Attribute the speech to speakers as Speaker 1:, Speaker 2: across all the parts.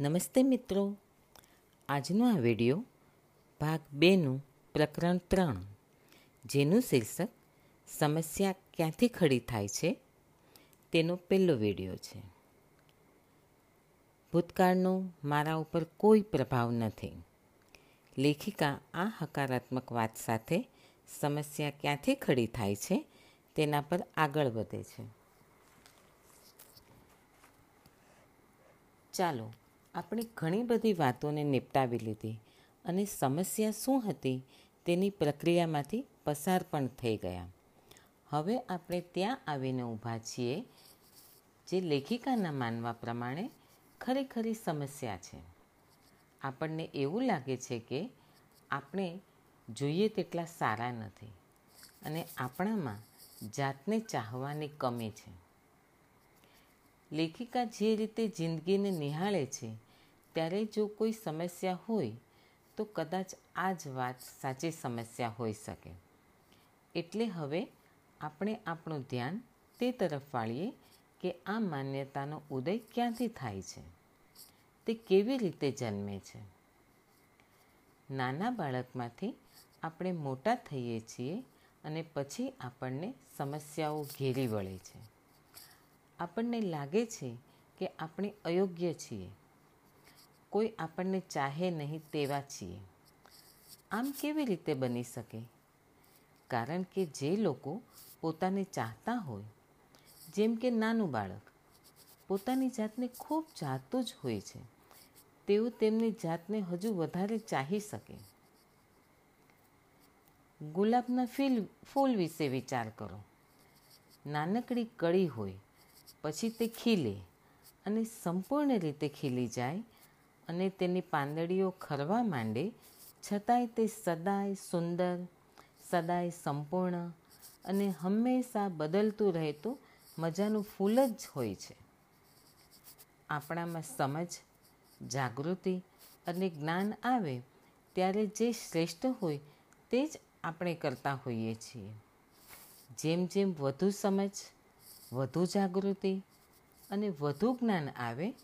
Speaker 1: નમસ્તે મિત્રો. આજનો આ વિડિયો ભાગ બેનું પ્રકરણ ત્રણ, જેનું શીર્ષક સમસ્યા ક્યાંથી ખડી થાય છે? તેનો પહેલો વિડિયો છે. ભૂતકાળનો મારા ઉપર કોઈ પ્રભાવ નથી. લેખિકા આ હકારાત્મક વાત સાથે સમસ્યા ક્યાંથી ખડી થાય છે તેના પર આગળ વધે છે. ચાલો આપણે ઘણી બધી વાતોને નિપટાવી લીધી અને સમસ્યા શું હતી તેની પ્રક્રિયામાંથી પસાર પણ થઈ ગયા. હવે આપણે ત્યાં આવીને ઊભા છીએ, જે લેખિકાના માનવા પ્રમાણે ખરેખરી સમસ્યા છે. આપણને એવું લાગે છે કે આપણે જોઈએ તેટલા સારા નથી અને આપણામાં જાતને ચાહવાની કમી છે. લેખિકા જે રીતે જિંદગીને નિહાળે છે, ત્યારે જો કોઈ સમસ્યા હોય, તો કદાચ આ જ વાત સાચી સમસ્યા હોઈ શકે. એટલે હવે આપણે આપણું ધ્યાન તે તરફ વાળીએ કે આ માન્યતાનો ઉદય ક્યાંથી થાય છે? તે કેવી રીતે જન્મે છે? નાના બાળકમાંથી આપણે મોટા થઈએ છીએ અને પછી આપણને સમસ્યાઓ ઘેરી વળે છે. આપણને લાગે છે કે આપણે અયોગ્ય છીએ. કોઈ આપણને ચાહે નહીં તેવા છીએ. આમ કેવી રીતે બની શકે? કારણ કે જે લોકો પોતાને ચાહતા હોય, જેમ કે નાનું બાળક, પોતાની જાતને ખૂબ ચાહતું જ હોય છે. તેઓ તેમની જાતને હજુ વધારે ચાહી શકે. ગુલાબના ફીલ, ફૂલ વિશે વિચાર કરો. નાનકડી કળી હોય પછી તે ખીલે અને સંપૂર્ણ રીતે ખીલી જાય અને તેની પાંદડીઓ ખરવા માંડે, છતાંય તે સદાય સુંદર, સદાય સંપૂર્ણ અને હંમેશા બદલતું રહેતું મજાનું ફૂલ જ હોય છે. આપણામાં સમજ, જાગૃતિ અને જ્ઞાન આવે ત્યારે જે શ્રેષ્ઠ હોય તે જ આપણે કરતા હોઈએ છીએ. જેમ જેમ વધુ સમજ વધુ જાગૃતિ અને વધુ જ્ઞાન આવે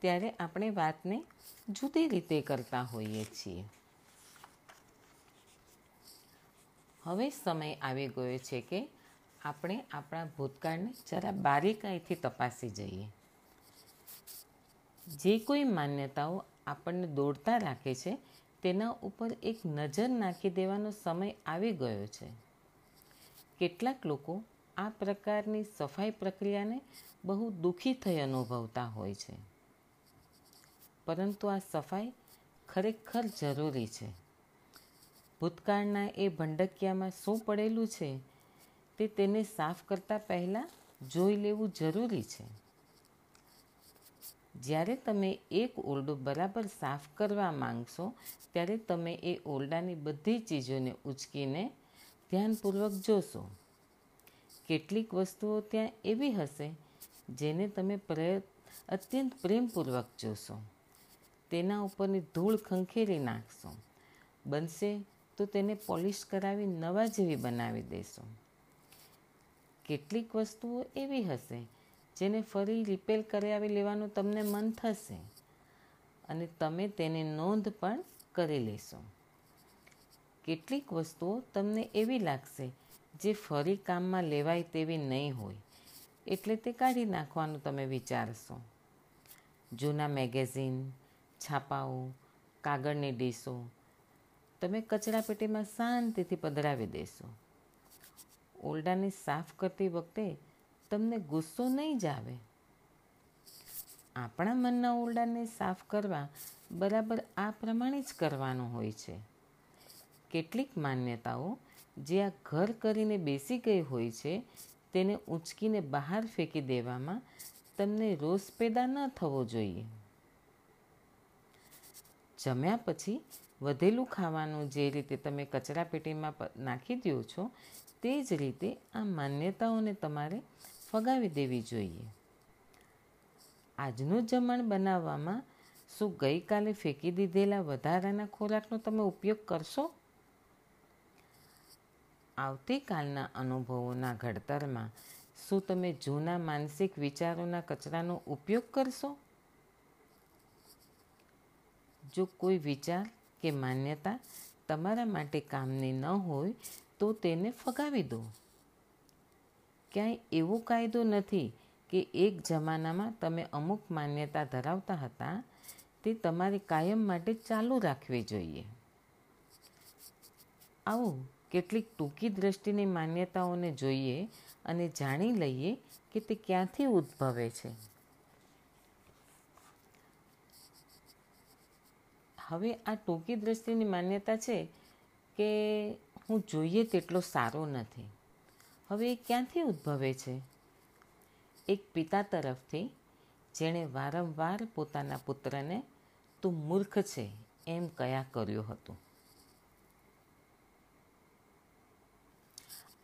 Speaker 1: ત્યારે આપણે વાતને જુદી રીતે કરતા હોઈએ છીએ. હવે સમય આવી ગયો છે કે આપણે આપણા ભૂતકાળને જરા બારીકાઈથી તપાસી જઈએ. જે કોઈ માન્યતાઓ આપણને દોડતા રાખે છે, તેના ઉપર એક નજર નાખી દેવાનો સમય આવી ગયો છે. કેટલાક લોકો આ પ્રકારની સફાઈ પ્રક્રિયાને બહુ દુઃખી થઈ અનુભવતા હોય છે. પરંતુ આ સફાઈ ખરેખર જરૂરી છે. ભૂતકાળના એ ભંડકિયામાં શું પડેલું છે તે તેને સાફ કરતાં પહેલાં જોઈ લેવું જરૂરી છે. જ્યારે તમે એક ઓરડો બરાબર સાફ કરવા માંગશો, ત્યારે તમે એ ઓરડાની બધી ચીજોને ઉચકીને ધ્યાનપૂર્વક જોશો. કેટલીક વસ્તુઓ ત્યાં એવી હશે જેને તમે પ્રયત્ન અત્યંત પ્રેમપૂર્વક જોશો. તેના ઉપરની ધૂળ ખંખેરી નાખશો. બનશે તો તેને પોલિશ કરાવી નવા જેવી બનાવી દેશો. કેટલીક વસ્તુઓ એવી હશે જેને ફરી રિપેર કરાવી લેવાનું તમને મન થશે અને તમે તેની નોંધ પણ કરી લેશો. કેટલીક વસ્તુઓ તમને એવી લાગશે જે ફરી કામમાં લેવાય તેવી નહીં હોય, એટલે તે કાઢી નાખવાનું તમે વિચારશો. જૂના મેગેઝિન, છાપાઓ, કાગળની ડીશો, તમે કચરાપેટીમાં શાંતિથી પધરાવી દેશો. ઓરડાને સાફ કરતી વખતે તમને ગુસ્સો નહીં જ આવે. આપણા મનના ઓરડાને સાફ કરવા બરાબર આ પ્રમાણે જ કરવાનું હોય છે. કેટલીક માન્યતાઓ જે આ ઘર કરીને બેસી ગઈ હોય છે, તેને ઉંચકીને બહાર ફેંકી દેવામાં તમને રોષ પેદા ન થવો જોઈએ. જમ્યા પછી વધેલું ખાવાનું જે રીતે તમે કચરાપેટીમાં નાખી દો છો, તે જ રીતે આ માન્યતાઓને તમારે ફગાવી દેવી જોઈએ. આજનું જમણ બનાવવામાં શું ગઈકાલે ફેંકી દીધેલા વધારાના ખોરાકનો તમે ઉપયોગ કરશો? આવતીકાલના અનુભવોના ઘડતરમાં શું તમે જૂના માનસિક વિચારોના કચરાનો ઉપયોગ કરશો? જો કોઈ વિચાર કે માન્યતા તમારા માટે કામની ન હોય, તો તેને ફગાવી દો. ક્યાંય એવો કાયદો નથી કે એક જમાનામાં તમે અમુક માન્યતા ધરાવતા હતા, તે તમારે કાયમ માટે ચાલુ રાખવી જોઈએ. આવો કેટલીક ટૂંકી દ્રષ્ટિની માન્યતાઓને જોઈએ અને જાણી લઈએ કે તે ક્યાંથી ઉદ્ભવે છે. હવે આ ટૂંકી દ્રષ્ટિની માન્યતા છે કે હું જોઈએ તેટલો સારો નથી. હવે એ ક્યાંથી ઉદ્ભવે છે? એક પિતા તરફથી, જેણે વારંવાર પોતાના પુત્રને તું મૂર્ખ છે એમ કયા કર્યું હતું?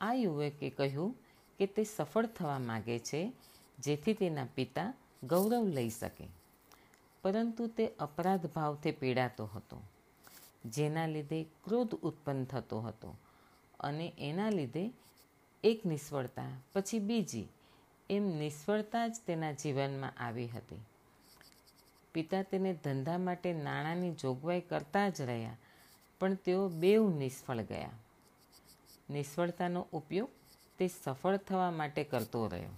Speaker 1: આ યુવકે કહ્યું કે તે સફળ થવા માગે છે, જેથી તેના પિતા ગૌરવ લઈ શકે. પરંતુ તે અપરાધ ભાવથી પીડાતો હતો, જેના લીધે ક્રોધ ઉત્પન્ન થતો હતો અને એના લીધે એક નિષ્ફળતા, પછી બીજી. એમ નિષ્ફળતા જ તેના જીવનમાં આવી હતી. પિતા તેને ધંધા માટે નાણાંની જોગવાઈ કરતા જ રહ્યા, પણ તેઓ બેઉ નિષ્ફળ ગયા. નિષ્ફળતાનો ઉપયોગ તે સફળ થવા માટે કરતો રહ્યો.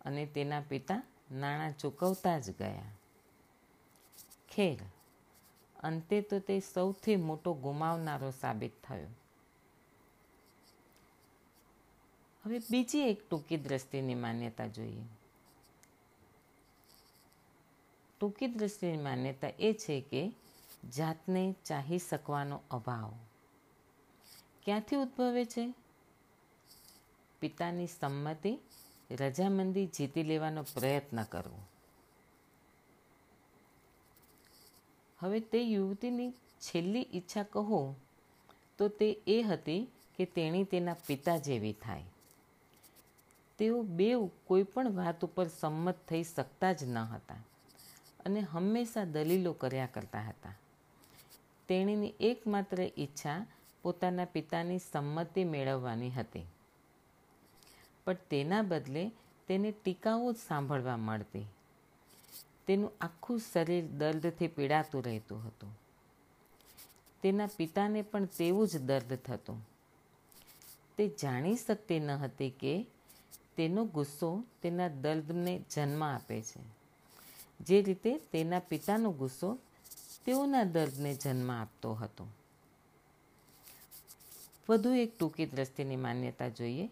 Speaker 1: અને તેના પિતા નાણાં ચૂકવતા જ ગયા. ખેર અંતે તો તે સૌથી મોટો ગુમાવનારો સાબિત થયો. હવે બીજી એક ટૂંકી દ્રષ્ટિની માન્યતા જોઈએ. ટૂંકી દ્રષ્ટિની માન્યતા એ છે કે જાતને ચાહી શકવાનો અભાવ. ક્યાંથી ઉદ્ભવે છે? પિતાની સંમતિ રજામંદી જીતી લેવાનો પ્રયત્ન કરવો. હવે તે યુવતીની છેલ્લી ઈચ્છા કહો તો તે એ હતી કે તેણી તેના પિતા જેવી થાય. તેઓ બેઉ કોઈ પણ વાત ઉપર સંમત થઈ શકતા જ ન હતા અને હંમેશા દલીલો કર્યા કરતા હતા. તેણીની એકમાત્ર ઈચ્છા પોતાના પિતાની સંમતિ મેળવવાની હતી. પણ તેના બદલે તેને ટીકાઓ જ સાંભળવા મળતી. તેનું આખું શરીર દર્દથી પીડાતું રહેતું હતું. તેના પિતાને પણ તેવું જ દર્દ થતું. તે જાણી શકતી ન હતી કે તેનો ગુસ્સો તેના દર્દને જન્મ આપે છે. જે રીતે તેના પિતાનો ગુસ્સો તેઓના દર્દને જન્મ આપતો હતો. વધુ એક ટૂંકી દ્રષ્ટિની માન્યતા જોઈએ.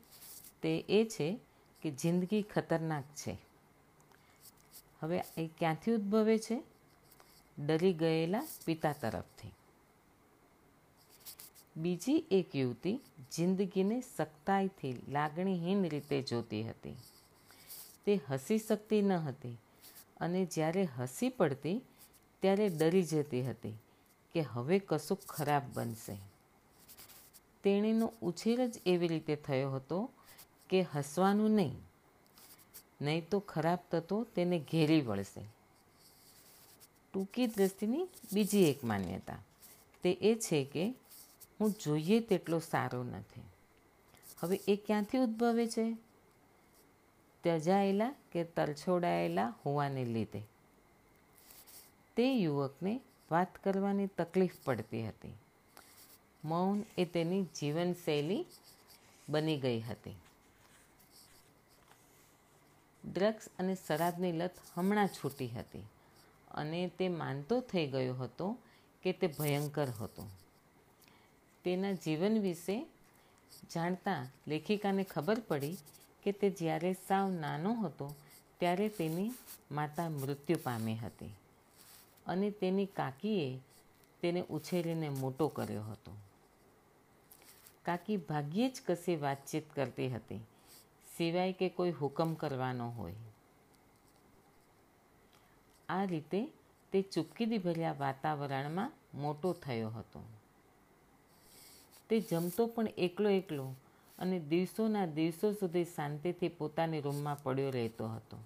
Speaker 1: તે એ છે કે જિંદગી ખતરનાક છે. હવે એ ક્યાંથી ઉદ્ભવે છે? ડરી ગયેલા પિતા તરફથી. બીજી એક યુવતી જિંદગીને સખ્તાઈથી લાગણીહીન રીતે જોતી હતી. તે હસી શકતી ન હતી અને જ્યારે હસી પડતી, ત્યારે ડરી જતી હતી કે હવે કશું ખરાબ બનશે. તેણીનો ઉછેર જ એવી રીતે થયો હતો કે હસવાનું નહીં. નહીં તો ખરાબ તત્વો તેને ઘેરી વળશે. ટૂંકી દ્રષ્ટિની બીજી એક માન્યતા તે એ છે કે હું જોઈએ તેટલો સારો નથી. હવે એ ક્યાંથી ઉદ્ભવે છે? ત્યજાયેલા કે તરછોડાયેલા હોવાને લીધે. તે યુવકને વાત કરવાની તકલીફ પડતી હતી. મૌન એ તેની જીવનશૈલી બની ગઈ હતી. ડ્રગ્સ અને શરાબની લત હમણાં છૂટી હતી અને તે માનતો થઈ ગયો હતો કે તે ભયંકર હતો. તેના જીવન વિશે જાણતા લેખિકાને ખબર પડી કે તે જ્યારે સાવ નાનો હતો ત્યારે તેની માતા મૃત્યુ પામી હતી અને તેની કાકીએ તેને ઉછેરીને મોટો કર્યો હતો. કાકી ભાગ્યે જ કશે વાતચીત કરતી હતી. સિવાય કે કોઈ હુકમ કરવાનો હોય. આ રીતે તે ચૂપકીદી ભર્યા વાતાવરણમાં મોટો થયો હતો. તે જમતો પણ એકલો એકલો અને દિવસોના દિવસો સુધી શાંતિથી પોતાની રૂમમાં પડ્યો રહેતો હતો.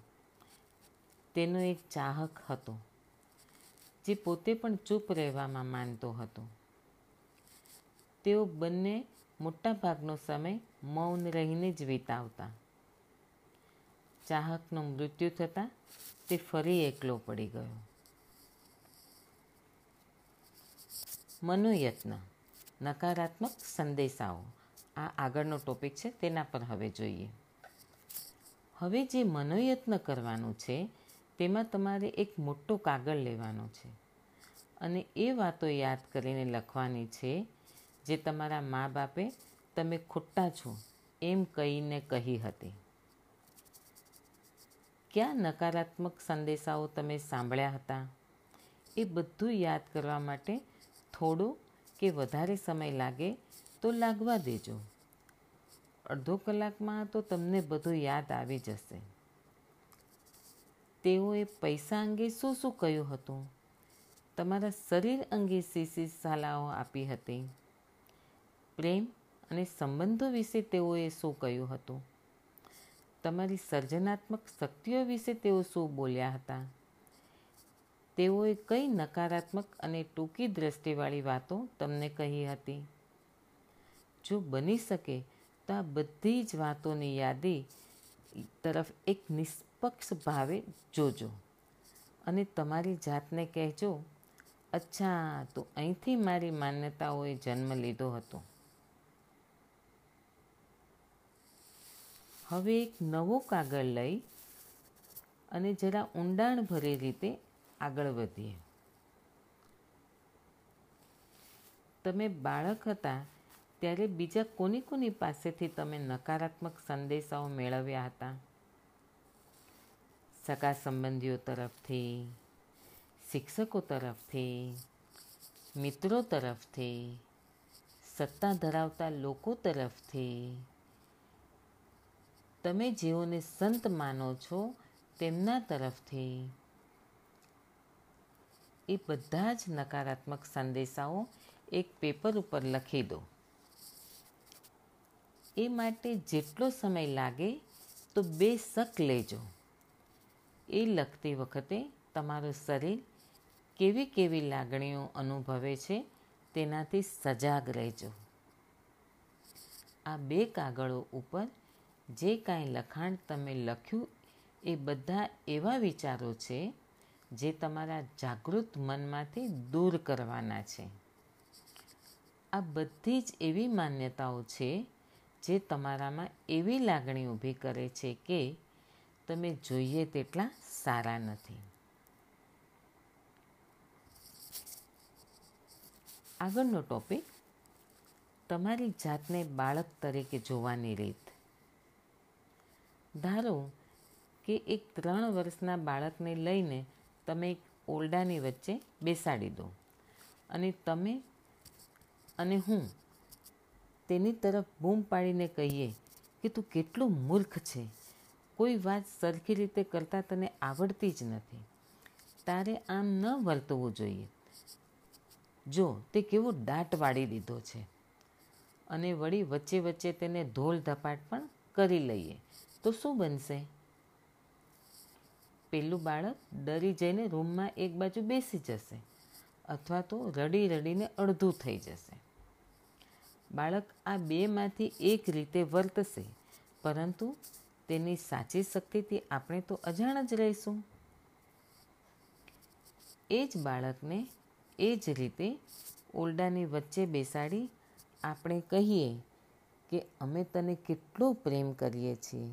Speaker 1: તેનો એક ચાહક હતો, જે પોતે પણ ચૂપ રહેવામાં માનતો હતો. તેઓ બંને મોટા ભાગનો સમય મૌન રહીને જ વિતાવતા. ચાહકનું મૃત્યુ થતાં તે ફરી એકલો પડી ગયો. મનોયત્ન, નકારાત્મક સંદેશાઓ, આ આગળનો ટોપિક છે તેના પર હવે જોઈએ. હવે જે મનોયત્ન કરવાનું છે તેમાં તમારે એક મોટો કાગળ લેવાનો છે અને એ વાતો યાદ કરીને લખવાની છે જે તમારા મા બાપે તમે ખોટા છો, એમ કહીને કહી હતી. ક્યાં નકારાત્મક સંદેશાઓ તમે સાંભળ્યા હતા? એ બધું યાદ કરવા માટે થોડો કે વધારે સમય લાગે તો લાગવા દેજો. અડધો કલાકમાં તો તમને બધું યાદ આવી જશે. તેઓએ પૈસા અંગે શું શું કહ્યું હતું? તમારા શરીર અંગે શી સલાહો આપી હતી? પ્રેમ અને સંબંધો વિશે તેઓએ શું કહ્યું હતું? તમારી સર્જનાત્મક શક્તિઓ વિશે તેઓ શું બોલ્યા હતા? તેઓએ કઈ નકારાત્મક અને ટૂંકી દ્રષ્ટિવાળી વાતો તમને કહી હતી? જો બની શકે તો આ બધી જ વાતોની યાદી તરફ એક નિષ્પક્ષ ભાવે જોજો અને તમારી જાતને કહેજો, અચ્છા, તો અહીંથી મારી માન્યતાઓએ જન્મ લીધો હતો. હવે એક નવો કાગળ લઈ અને જરા ઊંડાણ ભરી રીતે આગળ વધીએ. તમે બાળક હતા ત્યારે બીજા કોની કોની પાસેથી તમે નકારાત્મક સંદેશાઓ મેળવ્યા હતા? સગા સંબંધીઓ તરફથી, શિક્ષકો તરફથી, મિત્રો તરફથી, સત્તા ધરાવતા લોકો તરફથી તમે જેઓને સંત માનો છો, તેમના તરફથી. એ બધા જ નકારાત્મક સંદેશાઓ એક પેપર ઉપર લખી દો. એ માટે જેટલો સમય લાગે, તો બે શક લેજો. એ લખતી વખતે તમારું શરીર કેવી કેવી લાગણીઓ અનુભવે છે, તેનાથી સજાગ રહેજો. આ બે કાગળો ઉપર જે કાંઈ લખાણ તમે લખ્યું એ બધા એવા વિચારો છે જે તમારા જાગૃત મનમાંથી દૂર કરવાના છે. આ બધી જ એવી માન્યતાઓ છે જે તમારામાં એવી લાગણી ઊભી કરે છે કે તમે જોઈએ તેટલા સારા નથી. આગળનો ટોપિક તમારી જાતને બાળક તરીકે જોવાની રીત. ધારો કે એક ત્રણ વર્ષના બાળકને લઈને તમે એક ઓરડાની વચ્ચે બેસાડી દો. અને તમે અને હું તેની તરફ બૂમ પાડીને કહીએ કે તું કેટલું મૂર્ખ છે. કોઈ વાત સરખી રીતે કરતાં તને આવડતી જ નથી. તારે આમ ન વર્તવું જોઈએ. જો તે કેવો દાટ વાળી દીધો છે. અને વળી વચ્ચે વચ્ચે તેને ધોલ ધપાટ પણ કરી લઈએ. તો શું બનશે? પેલું બાળક ડરી જઈને રૂમમાં એક બાજુ બેસી જશે અથવા તો રડી રડીને અડધું થઈ જશે. બાળક આ બેમાંથી એક રીતે વર્તશે, પરંતુ તેની સાચી શક્તિથી આપણે તો અજાણ જ રહીશું. એ જ બાળકને એ જ રીતે ઓરડાની વચ્ચે બેસાડી આપણે કહીએ કે અમે તને કેટલો પ્રેમ કરીએ છીએ.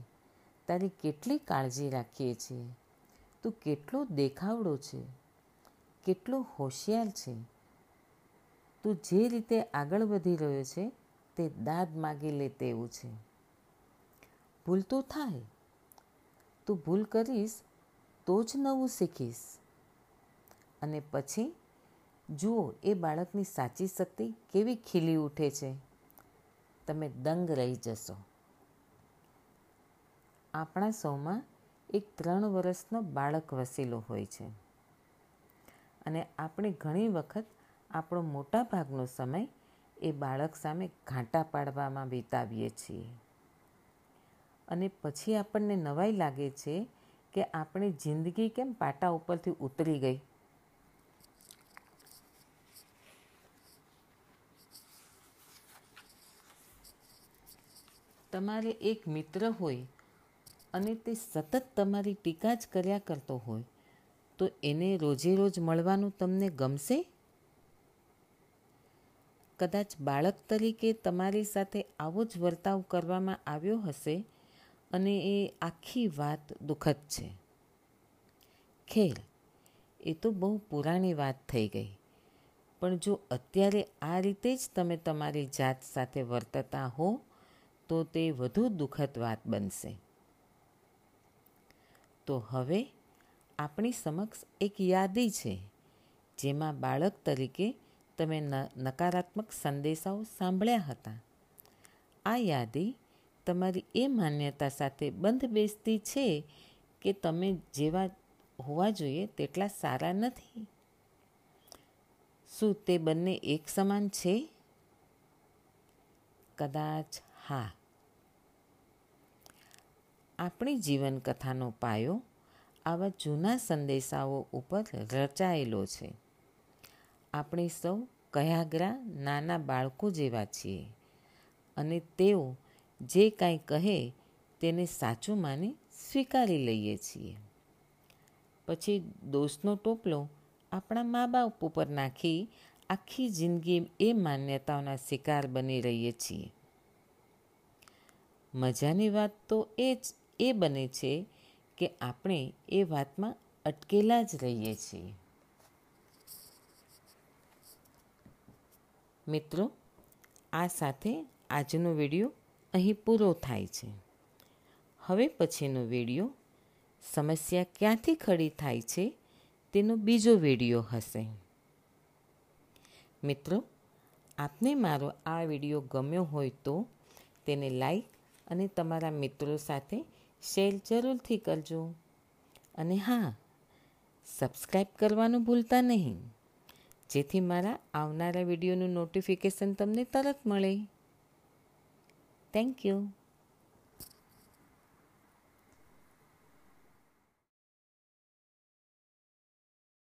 Speaker 1: તારી કેટલી કાળજી રાખીએ છીએ? તું કેટલો દેખાવડો છે, કેટલો હોશિયાર છે. તું જે રીતે આગળ વધી રહ્યો છે, તે દાદ માગી લે તેવું છે. ભૂલ તો થાય. તું ભૂલ કરીશ, તો જ નવું શીખીશ. અને પછી, જુઓ એ બાળકની સાચી શક્તિ કેવી ખીલી ઉઠે છે. તમે દંગ રહી જશો. આપણા સૌમાં એક ત્રણ વર્ષનો બાળક વસેલો હોય છે. અને આપણે ઘણી વખત આપણો મોટા ભાગનો સમય એ બાળક સામે ઘાંટા પાડવામાં વિતાવીએ છીએ. અને પછી આપણને નવાઈ લાગે છે કે આપણી જિંદગી કેમ પાટા ઉપરથી ઉતરી ગઈ. તમારે એક મિત્ર હોય અને તે સતત તમારી ટીકા જ કર્યા કરતો હોય, તો એને રોજે રોજ મળવાનું તમને ગમશે? કદાચ બાળક તરીકે તમારી સાથે આવો જ વર્તાવ કરવામાં આવ્યો હશે અને એ આખી વાત દુઃખદ છે. ખેર એ તો બહુ પુરાણી વાત થઈ ગઈ, પણ જો અત્યારે આ રીતે જ તમે તમારી જાત સાથે વર્તતા હો, તો તે વધુ દુઃખદ વાત બનશે. તો હવે આપણી સમક્ષ એક યાદી છે, જેમાં બાળક તરીકે તમે નકારાત્મક સંદેશાઓ સાંભળ્યા હતા. આ યાદી તમારી એ માન્યતા સાથે બંધ બેસતી છે કે તમે જેવા હોવા જોઈએ તેટલા સારા નથી. શું તે બંને એક સમાન છે? કદાચ હા. આપણી જીવનકથાનો પાયો આવા જૂના સંદેશાઓ ઉપર રચાયેલો છે. આપણે સૌ કયાગ્રા નાના બાળકો જેવા છીએ અને તેઓ જે કાંઈ કહે તેને સાચું માની સ્વીકારી લઈએ છીએ. પછી દોષનો ટોપલો આપણા મા બાપ ઉપર નાખી આખી જિંદગી એ માન્યતાઓના શિકાર બની રહીએ છીએ. મજાની વાત તો એ જ એ બને છે કે આપણે એ વાતમાં અટકેલા જ રહીએ છીએ. મિત્રો, આ સાથે આજનો વીડિયો અહીં પૂરો થાય છે. હવે પછીનો વીડિયો સમસ્યા ક્યાંથી ખડી થાય છે તેનો બીજો વીડિયો હશે. મિત્રો, આપને મારો આ વીડિયો ગમ્યો હોય તો તેને લાઈક અને તમારા મિત્રો સાથે શેર જરૂરથી કરજો. અને હા સબસ્ક્રાઈબ કરવાનું ભૂલતા નહીં. જેથી મારા આવનારા વિડીયોનું નોટિફિકેશન તમને તરત મળે. Thank you